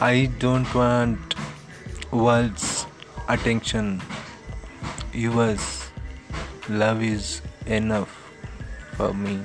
I don't want world's attention. Yours love is enough for me.